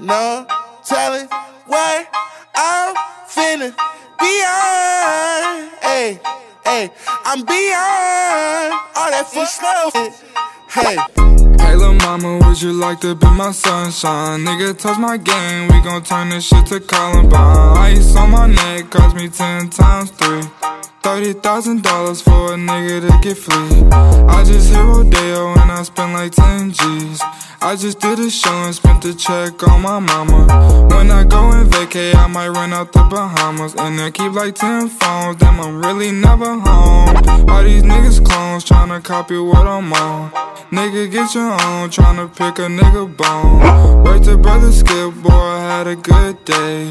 no telling what I'm finna beyond. Hey, hey, I'm beyond all that fuck stuff. Hey. Hey, lil' mama, would you like to be my sunshine? Nigga, touch my game, we gon' turn this shit to Columbine. Ice on my neck cost me ten times three. Thirty thousand dollars for a nigga to get free. I just hit Rodeo and I spent like ten G's. I just did a show and spent the check on my mama. When I go and vacay, I might run out the Bahamas. And I keep like 10 phones, damn, I'm really never home. All these niggas clones tryna copy what I'm on. Nigga, get your own, tryna pick a nigga bone. Wait till brother skip, boy, I had a good day.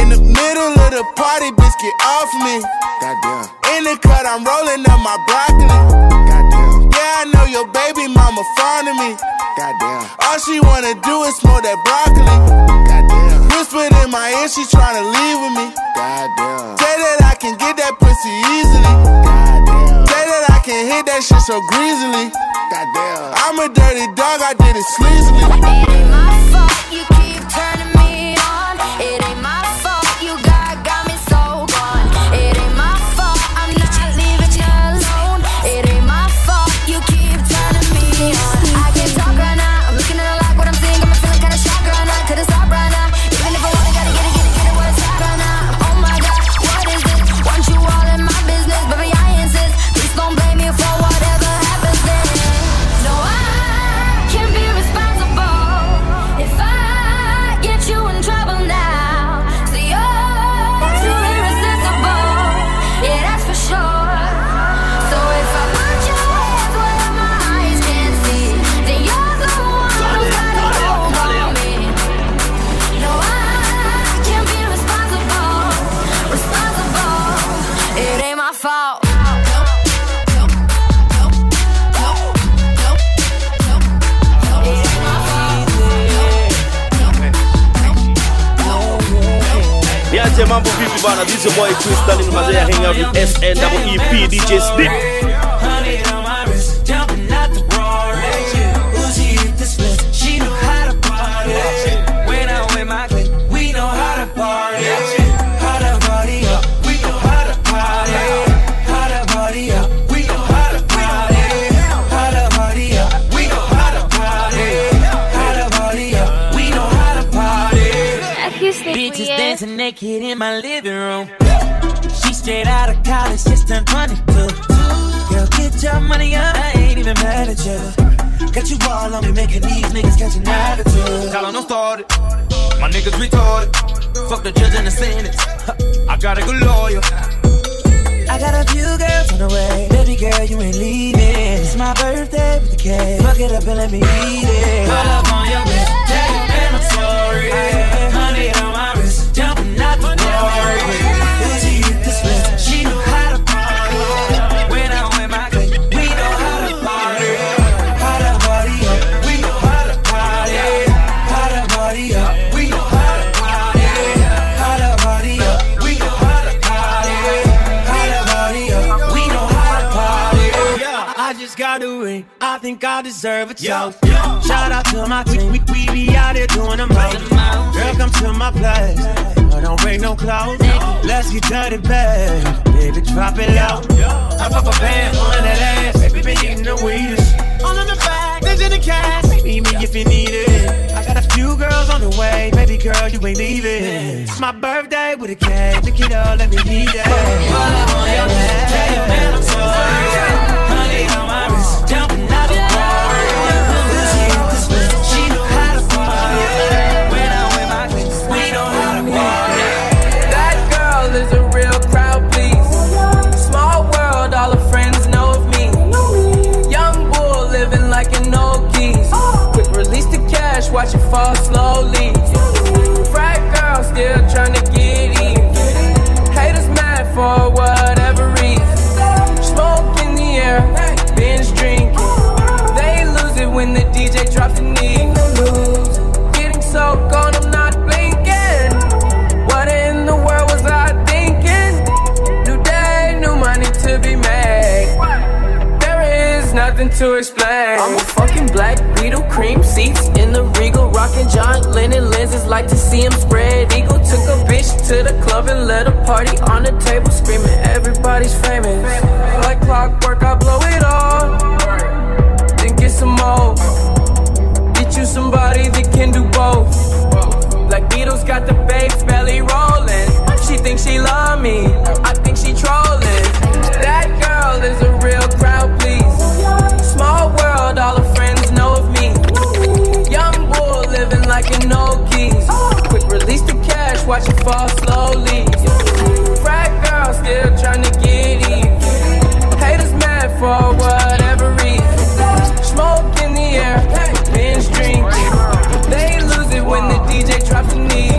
In the middle of the party, bitch, get off me. Goddamn. In the cut, I'm rolling up my broccoli. Goddamn. Yeah, I know your baby mama fond of me. Goddamn. All she wanna do is smoke that broccoli. Goddamn. Whispered in my ear, she tryna leave with me. Goddamn. Say that I can get that pussy easily. Goddamn. Say that I can hit that shit so greasily. Goddamn. I'm a dirty dog, I did it sleazily. It ain't my fault you I just got a ring, I think I deserve a toast. Shout out to my team, we, we we be out here doing the most. Girl, come to my place, I don't break no clothes. Let's get dirty, babe. Baby, drop it low. I pop a band on that ass, baby, been eating the weedest. All in the back, there's in the cash. Meet me if you need it. I got a few girls on the way, baby girl, you ain't leaving. It's my birthday with a cake, the kid all let me eat it. Pull up on your your man I'm sorry. watch it fall slowly. Frat girl still trying to get in. Haters mad for whatever reason. Smoke in the air, binge drinking. They lose it when the DJ drops the knee. Getting so gone, I'm not blinking. What in the world was I thinking? New day, new money to be made. There is nothing to explain. I'm a fucking black Beatle, cream seats in the rocking John Lennon lenses, like to see him spread eagle. Took a bitch to the club and let a party on the table, screaming everybody's famous. Like clockwork, I blow it all, then get some more. Get you somebody that can do both. Black Beatles got the babes belly rolling. She thinks she love me, I think she trolling. That girl is a real crowd, like an old keys. Quick release the cash, watch it fall slowly. Frat girl still trying to get even. Haters mad for whatever reason. Smoke in the air, binge drinking. They lose it when the DJ drops the knee.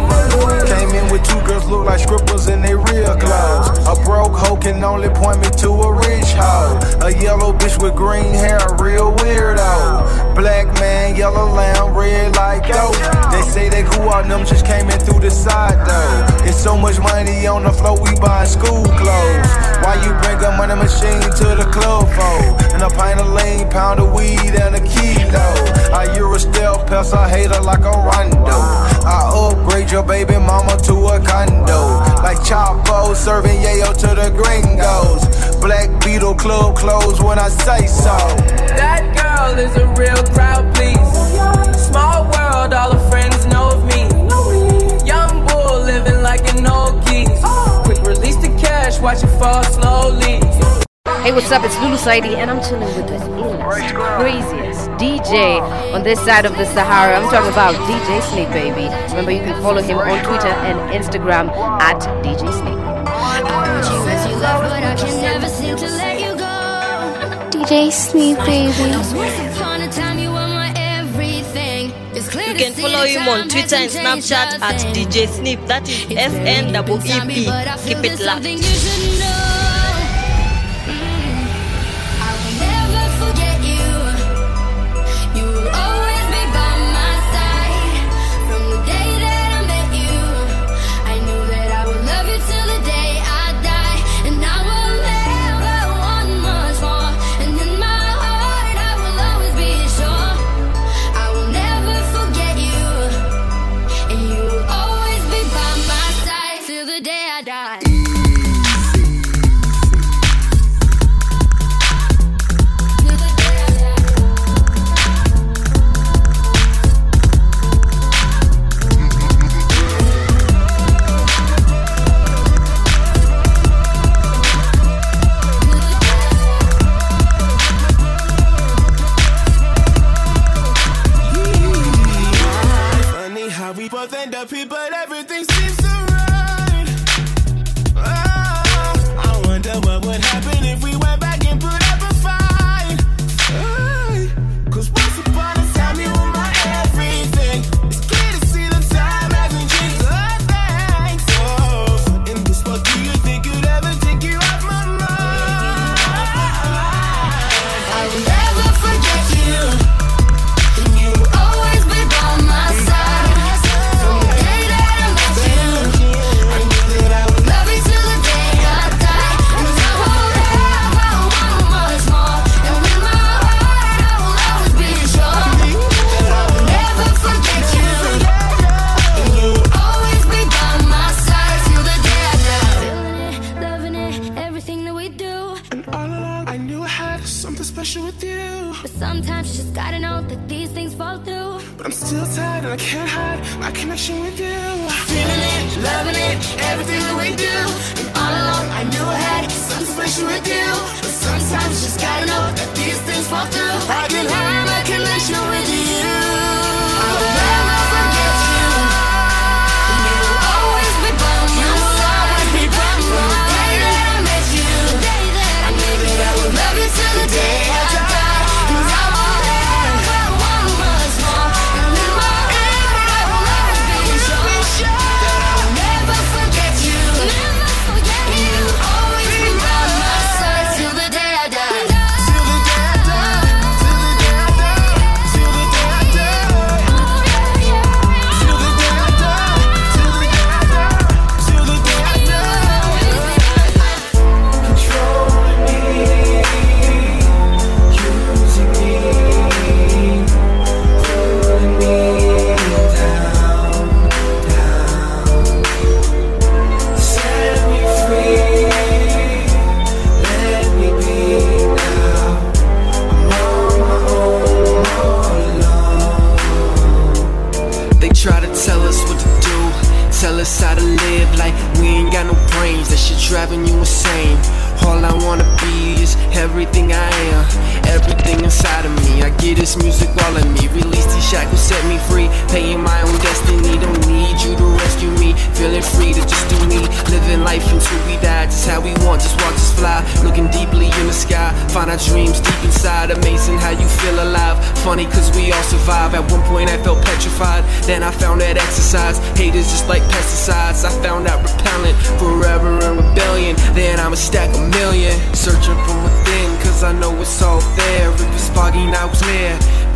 Came in with two girls look like strippers in their real clothes. A broke hoe can only point me to a rich hoe. A yellow bitch with green hair, a real weirdo. Black man, yellow lamb, red like goat. They say they cool out, them just came in through the side though. It's so much money on the floor, we buying school clothes. Why you bring a money machine to the club for? And a pint of lean, pound of weed, and a kilo. I Euro still pest, I hate her like a rondo. I upgrade your baby mama to a condo. Like Chapo serving yayo to the gringos. Black Beatle Club closed when I say so. That girl is a real crowd, please. Small world, all her friends know of me. Young bull living like an old geese. Quick release the cash, watch it fall slowly. Hey, what's up? It's Lulu Saidi, and I'm chilling with the illest, craziest DJ on this side of the Sahara. I'm talking about DJ Sneep, baby. Remember, you can follow him on Twitter and Instagram at DJ Sneep. DJ Sneep, baby. Can follow him on Twitter and Snapchat at DJ Sneep. That is S N E E P. Keep it locked.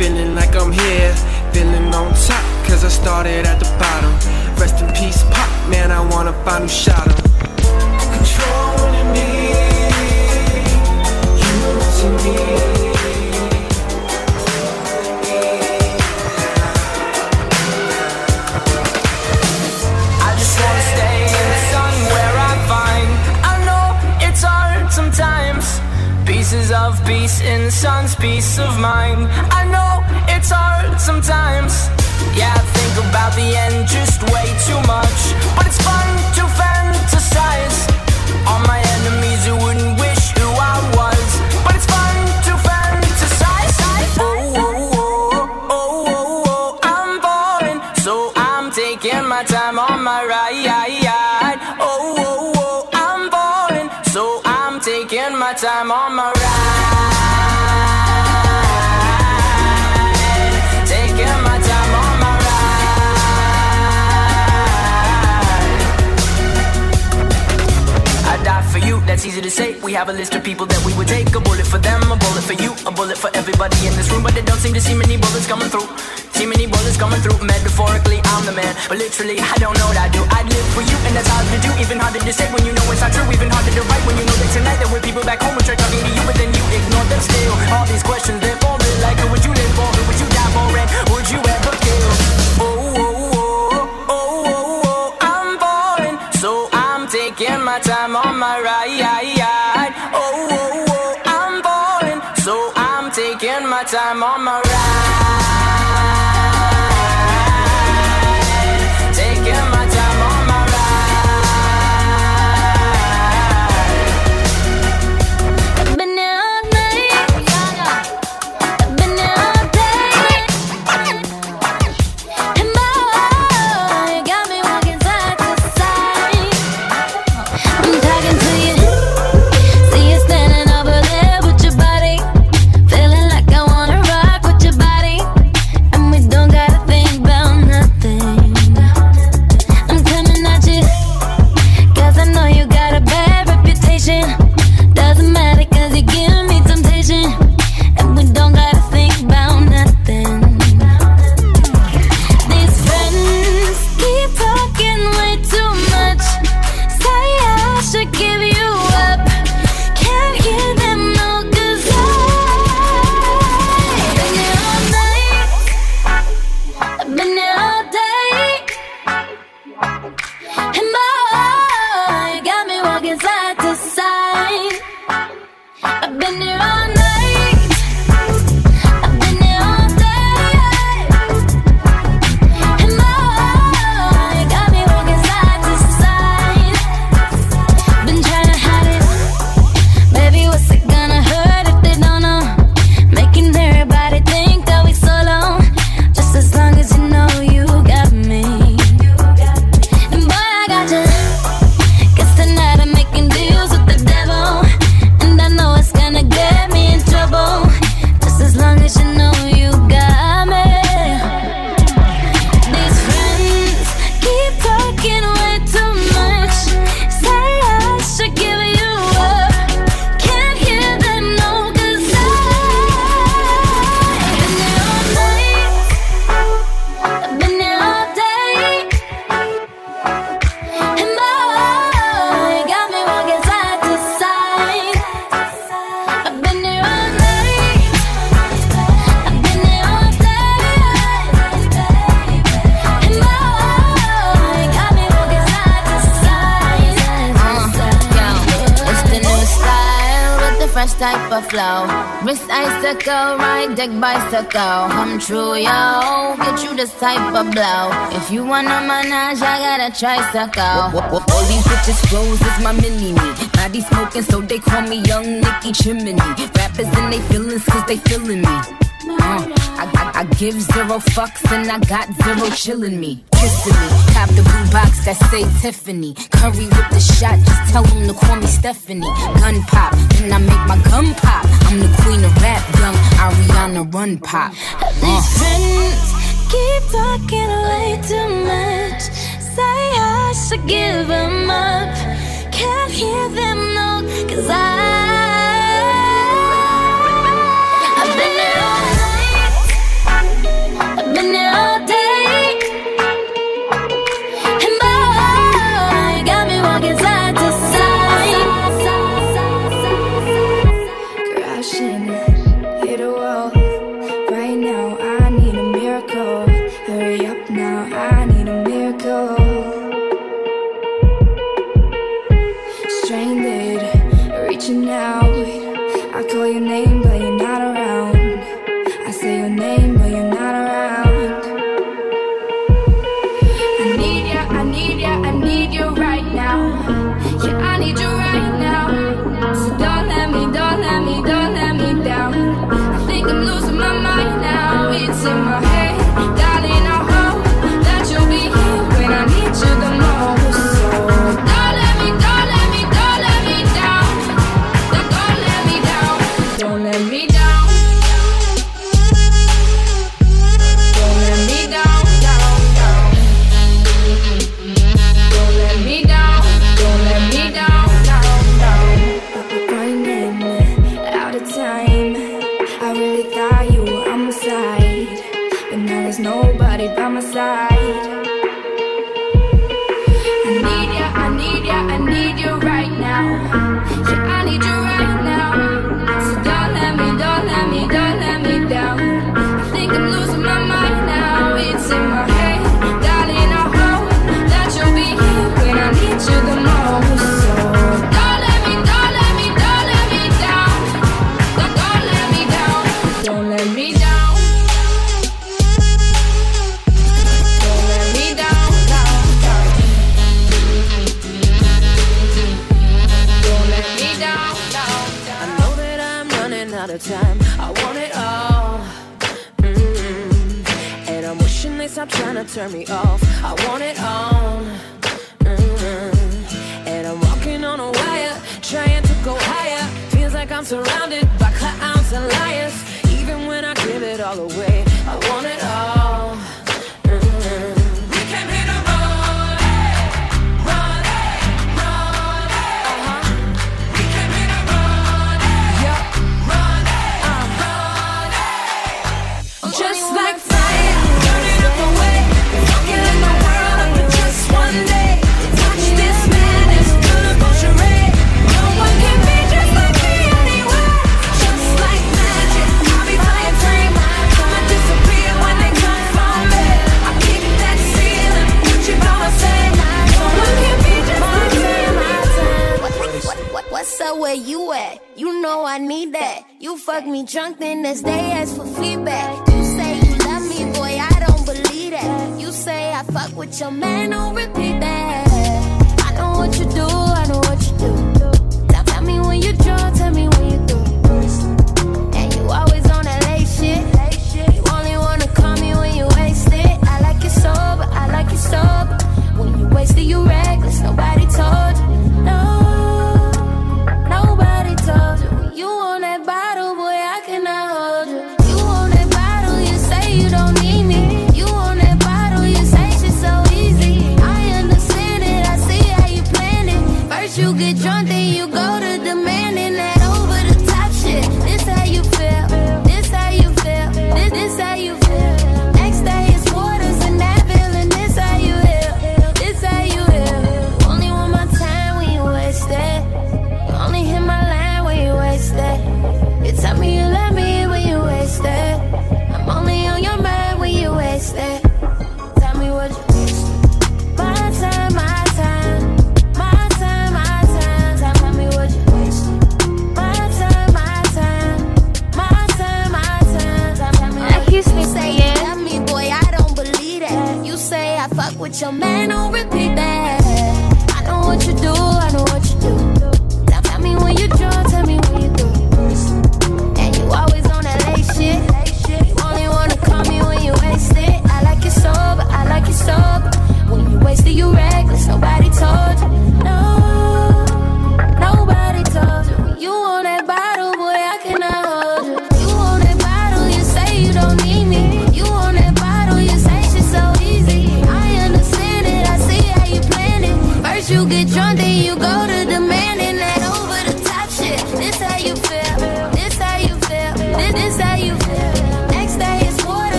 Feeling like I'm here. Feeling on top, cause I started at the bottom. Rest in peace, pop, man, I wanna find who shot him. Controlling me, using me. I just wanna stay in the sun where I find. I know it's hard sometimes. Pieces of peace in the sun's peace of mind. I know hard sometimes. Yeah, I think about the end just way too much. But it's fun to fantasize. All my enemies who wouldn't wish who I was. But it's fun to fantasize. Oh, oh, oh, oh, oh, oh, I'm falling. So I'm taking my time on my ride. Oh, oh, oh, I'm falling. So I'm taking my time on my ride. That's easy to say. We have a list of people that we would take. A bullet for them, a bullet for you, a bullet for everybody in this room. But they don't seem to see many bullets coming through. See many bullets coming through. Metaphorically, I'm the man. But literally, I don't know what I do. I'd live for you, and that's hard to do. Even harder to say when you know it's not true. Even harder to write when you know that tonight there were people back home who tried talking to you, but then you ignore them still. All these questions, they're forming like who would you live for? Who would you die for? And would you ever kill? Oh, taking my time on my ride. Oh, oh, oh, I'm falling. So I'm taking my time on my ride. go. Come true, yo. Get you this type of blow. If you wanna manage, I gotta try suck out. all these bitches rose is my mini me. Body smoking, so they call me Young Nicki Chimney. Rappers and they feelings, cause they feeling me. Uh, I, I, I give zero fucks and I got zero chillin' me, kissing me. Cop the blue box that say Tiffany. Curry with the shot, just tell them to call me Stephanie. Gun pop, then I make my gun pop. I'm the queen of rap, young Ariana Run Pop. These uh. friends keep talking way too much. Say I should give them up. Can't hear them, no, cause I. I've been there all night. I've been there all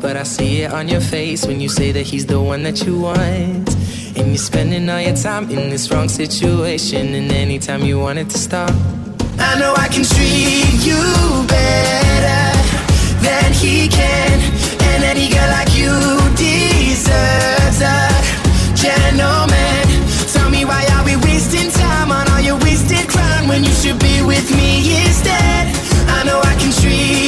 but I see it on your face when you say that he's the one that you want. And you're spending all your time in this wrong situation, and anytime you want it to stop. I know I can treat you better than he can, and any girl like you deserves a gentleman. Tell me why are we wasting time on all your wasted crime when you should be with me instead? I know I can treat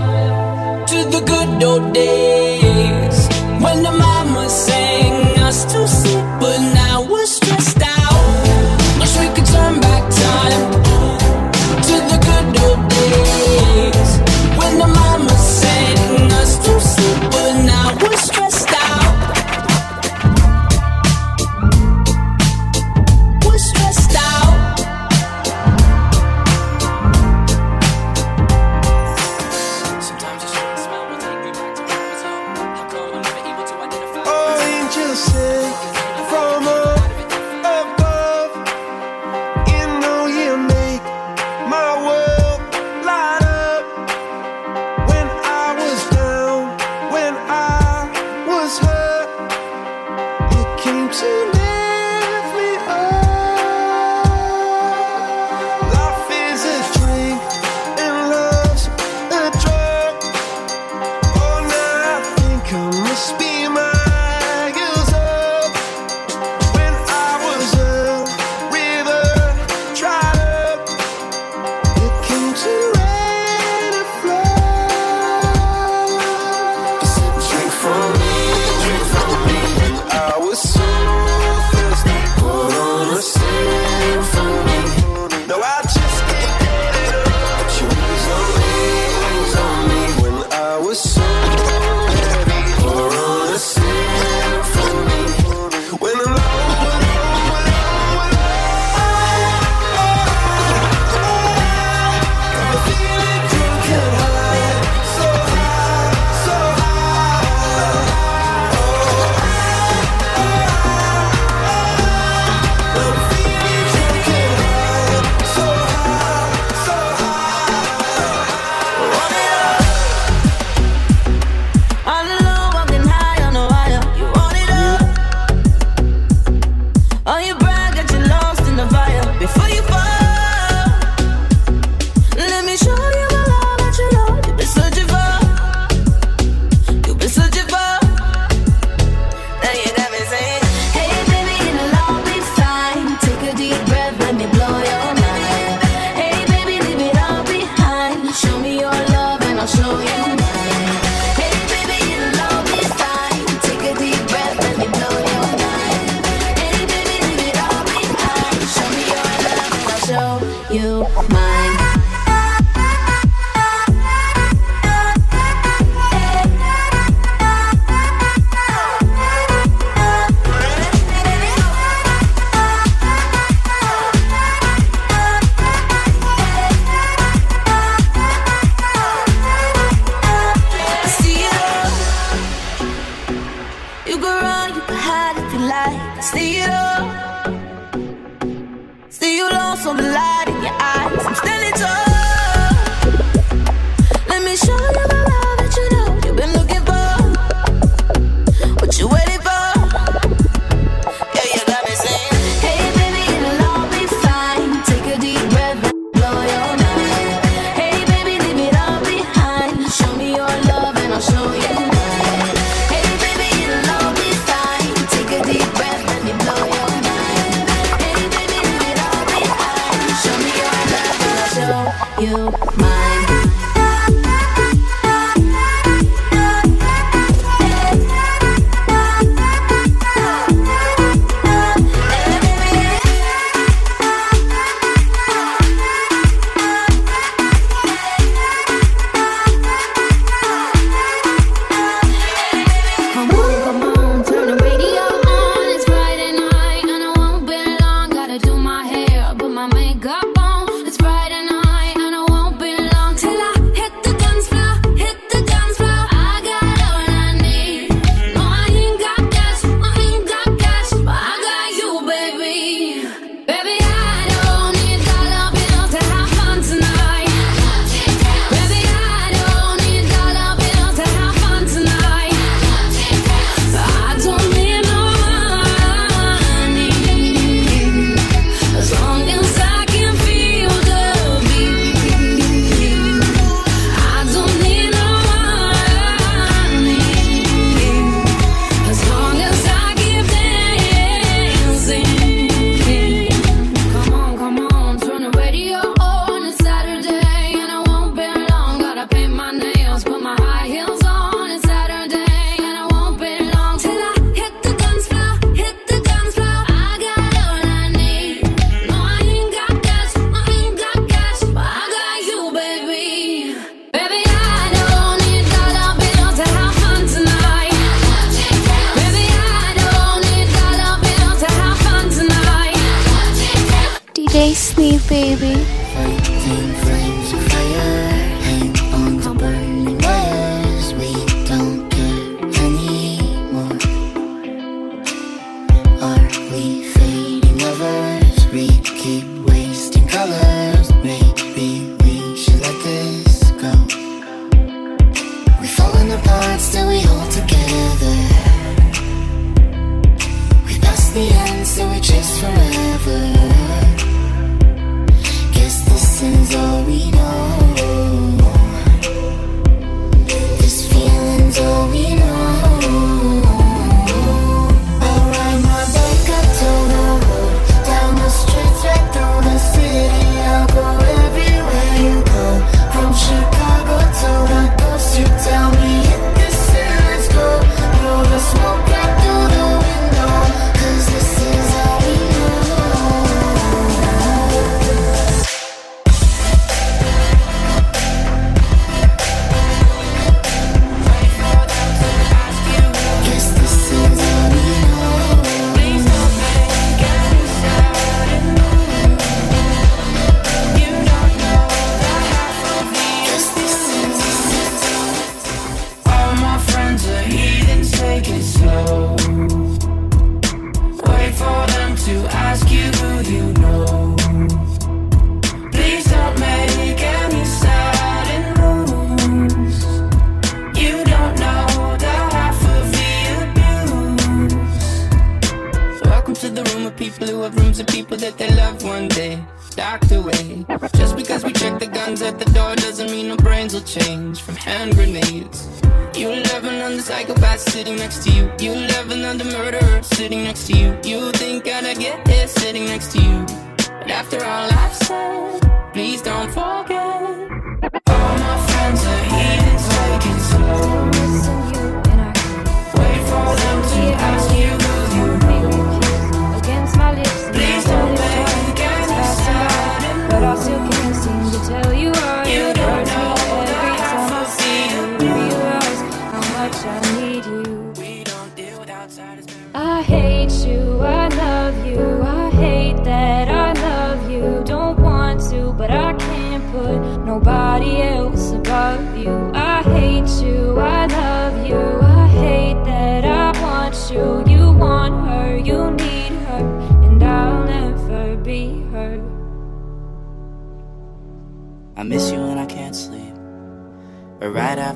the good old days. When the mama sang us to sleep, but now we're stressed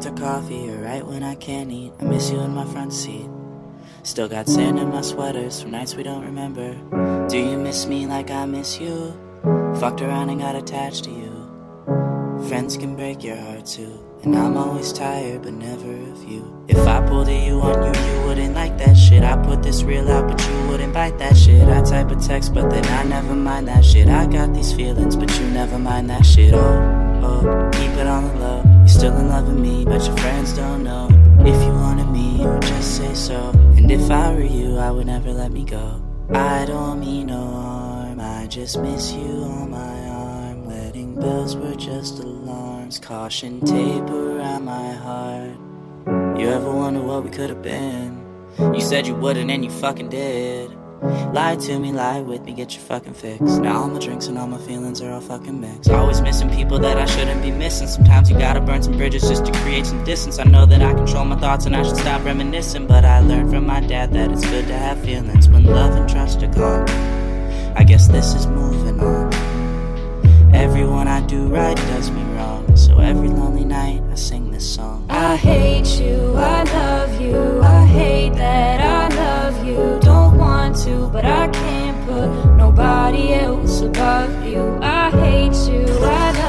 after coffee, or right when I can't eat. I miss you in my front seat. Still got sand in my sweaters from nights we don't remember. Do you miss me like I miss you? Fucked around and got attached to you. Friends can break your heart too. And I'm always tired, but never of you. If I pulled you on you, you wouldn't like that shit. I put this real out, but you wouldn't bite that shit. I type a text, but then I never mind that shit. I got these feelings, but you never mind that shit. Oh, oh, keep it on the low. You're still in love with me, but your friends don't know. If you wanted me, you would just say so. And if I were you, I would never let me go. I don't mean no harm, I just miss you on my arm. Wedding bells were just alarms, caution tape around my heart. You ever wonder what we could have been? You said you wouldn't, and you fucking did. Lie to me, lie with me, get your fucking fix. Now all my drinks and all my feelings are all fucking mixed. Always missing people that I shouldn't be missing. Sometimes you gotta burn some bridges just to create some distance. I know that I control my thoughts and I should stop reminiscing. But I learned from my dad that it's good to have feelings when love and trust are gone. I guess this is moving on. Everyone I do right does me wrong. So every lonely night I sing this song. I hate you, I love you, I hate that I love you. Don't want to, but I can't put nobody else above you. I hate you, I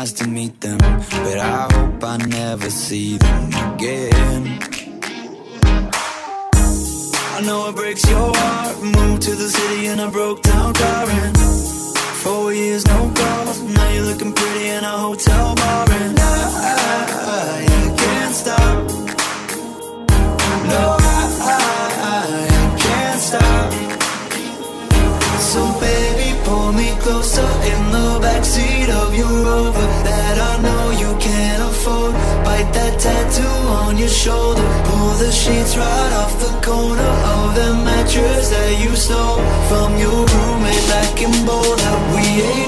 nice to meet them, but I hope I never see them again. I know it breaks your heart. Moved to the city in a broke down car, and four years no calls. Now you're looking pretty in a hotel bar. sheets right off the corner of the mattress that you stole from your roommate back in Boulder. We ain't.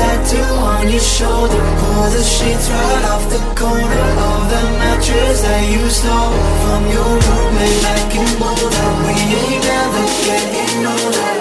tattoo on your shoulder. Pull the sheets right off the corner Of the mattress that you stole From your roommate. Back in that We ain't never getting older.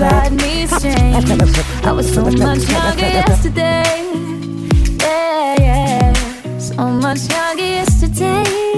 Inside needs change. I was so much younger yesterday. Yeah, yeah. So much younger yesterday.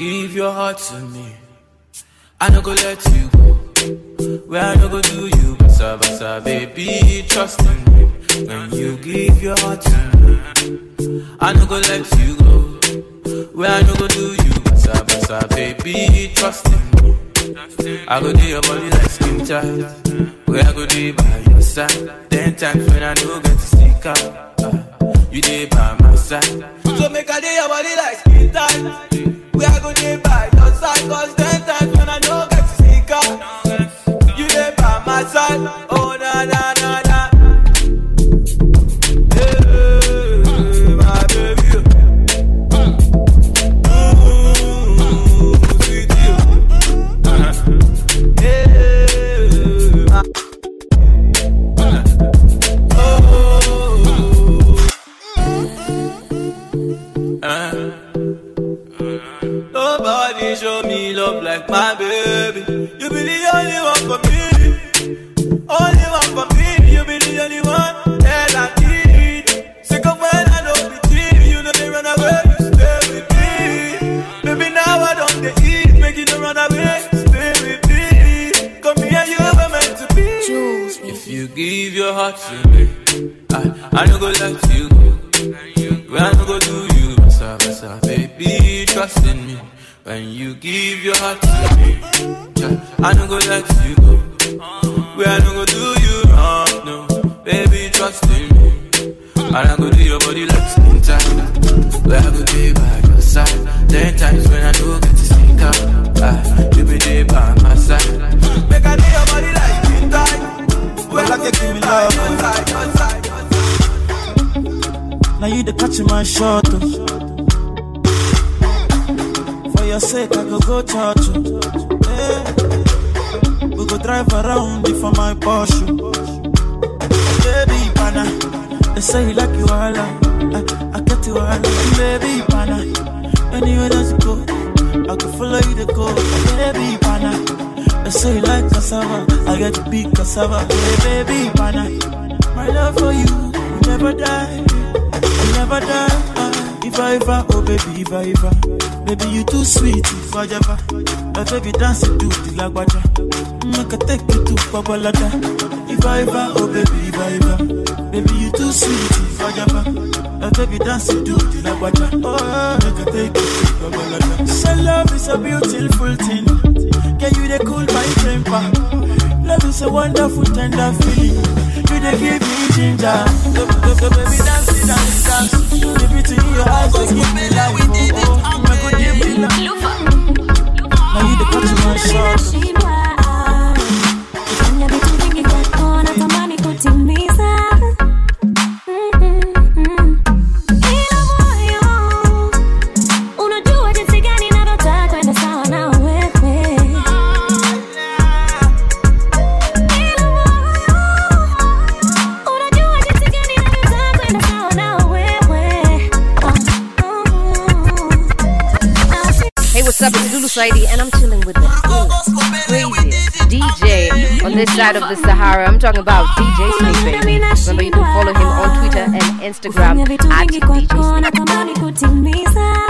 give your heart to me, I no go let you go. Where I no go do you, basa basa, baby, trust in me. When you give your heart to me, I no go let you go. Where I no go do you, basa basa, baby, trust in me. I go do your body like skin tight. Where I go do by your side. Ten times when I no get to stick uh, you dey by my side. So make I do your body like skin tight by your ten times when I know You dey by my side, oh like my baby. You be the only one for me. Only one for me. You be the only one that I need. Sick of when I don't be cheap. You know they run away. You stay with me. Baby, now I don't get eat. Make you don't run away. Stay with me. Come here, you were meant to be. Choose If you give your heart to me, I, I no go let you go. When I no go do you, basa basa, baby, trust in me. When you give your heart to me, I no go let you go. When I no go do you wrong, no, baby, trust in me. And I go do your body like skin tight. Where I go be by your side. Ten times when I do get to sneak out, ah, you be there by my side. Make I do your body like skin tight. Where I can give me love. Your side, Now you the catch my shot. oh. Your sake, I go go church. Eh. We go drive around it for my Porsche. Baby, pana. They say you like you all. I, I get you all. Baby, pana. Anywhere that you go, I can follow you to go. Baby, pana. They say you like cassava. I get be cassava. Hey, baby, pana. My love for you will never die. Will never die. If I ever, oh baby, if I. Baby, you too sweet, if I. My baby dance to the lagwaja. I take you to Babalada. If I oh baby, if I. Baby, you too sweet, if I. My baby dance to the lagwaja. Oh, I take you to Babalada. So love is a beautiful thing. Can you they cool my temper? Love is a wonderful, tender feeling. You they give ginger. So, so, so baby, dance it, dance it, dance. The beauty in your eyes, they give me life. Oh, oh, my God, give me life. Now you the catch my shot. What's up? It's Lulu Saidi, and I'm chilling with the craziest DJ on this side of the Sahara. I'm talking about DJ Snake, baby. Remember, you can follow him on Twitter and Instagram at DJ Snake.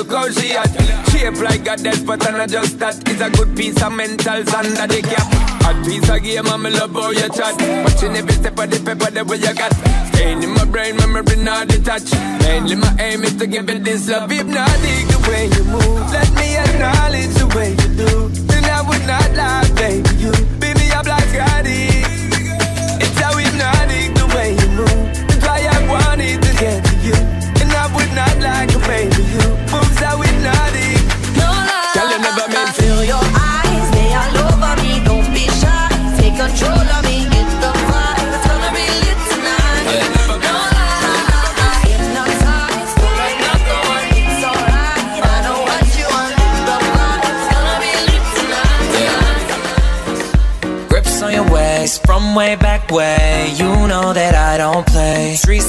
Look how she at. Shape like a death, but I'm not just that. It's a good piece of mental sand under the cap. A piece of game, I'm love how you chat. Watching every step of the paper, the way you got. Staying in my brain, memory not detached. Mainly my aim is to give it this love. If not, dig the way you move. Let me acknowledge you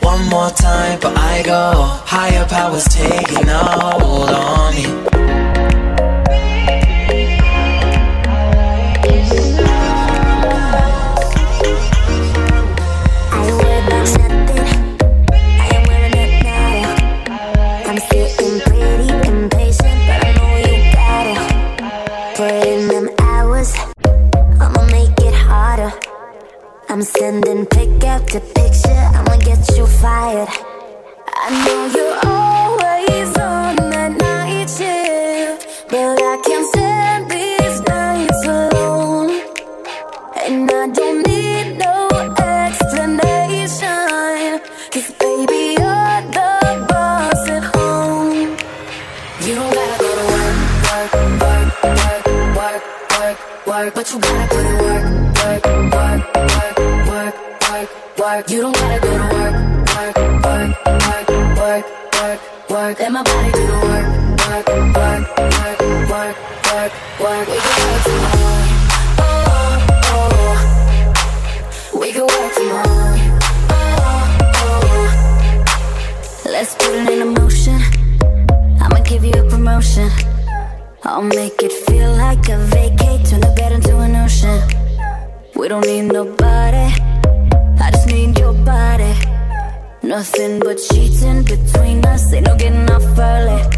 One more time, but I go. Higher powers taking hold on me. I'm sending pick after picture, I'ma get you fired. I know you're always on that night shift, but I can't stand these nights alone. And I don't need no explanation. Cause baby, you're the boss at home. You don't gotta go to work, work, work, work, work, work, work. But you gotta work. You don't gotta go to work, work, work, work, work, work, work. Let my body do the work, work, work, work, work, work, work. We can work tomorrow. Oh, oh. oh. We can work tomorrow. Oh, oh oh. Let's put it in motion. I'ma give you a promotion. I'll make it feel like a vacate, turn the bed into an ocean. We don't need nobody, Nothing but cheating between us, ain't no getting off early.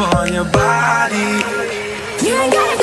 on your body. You ain't gotta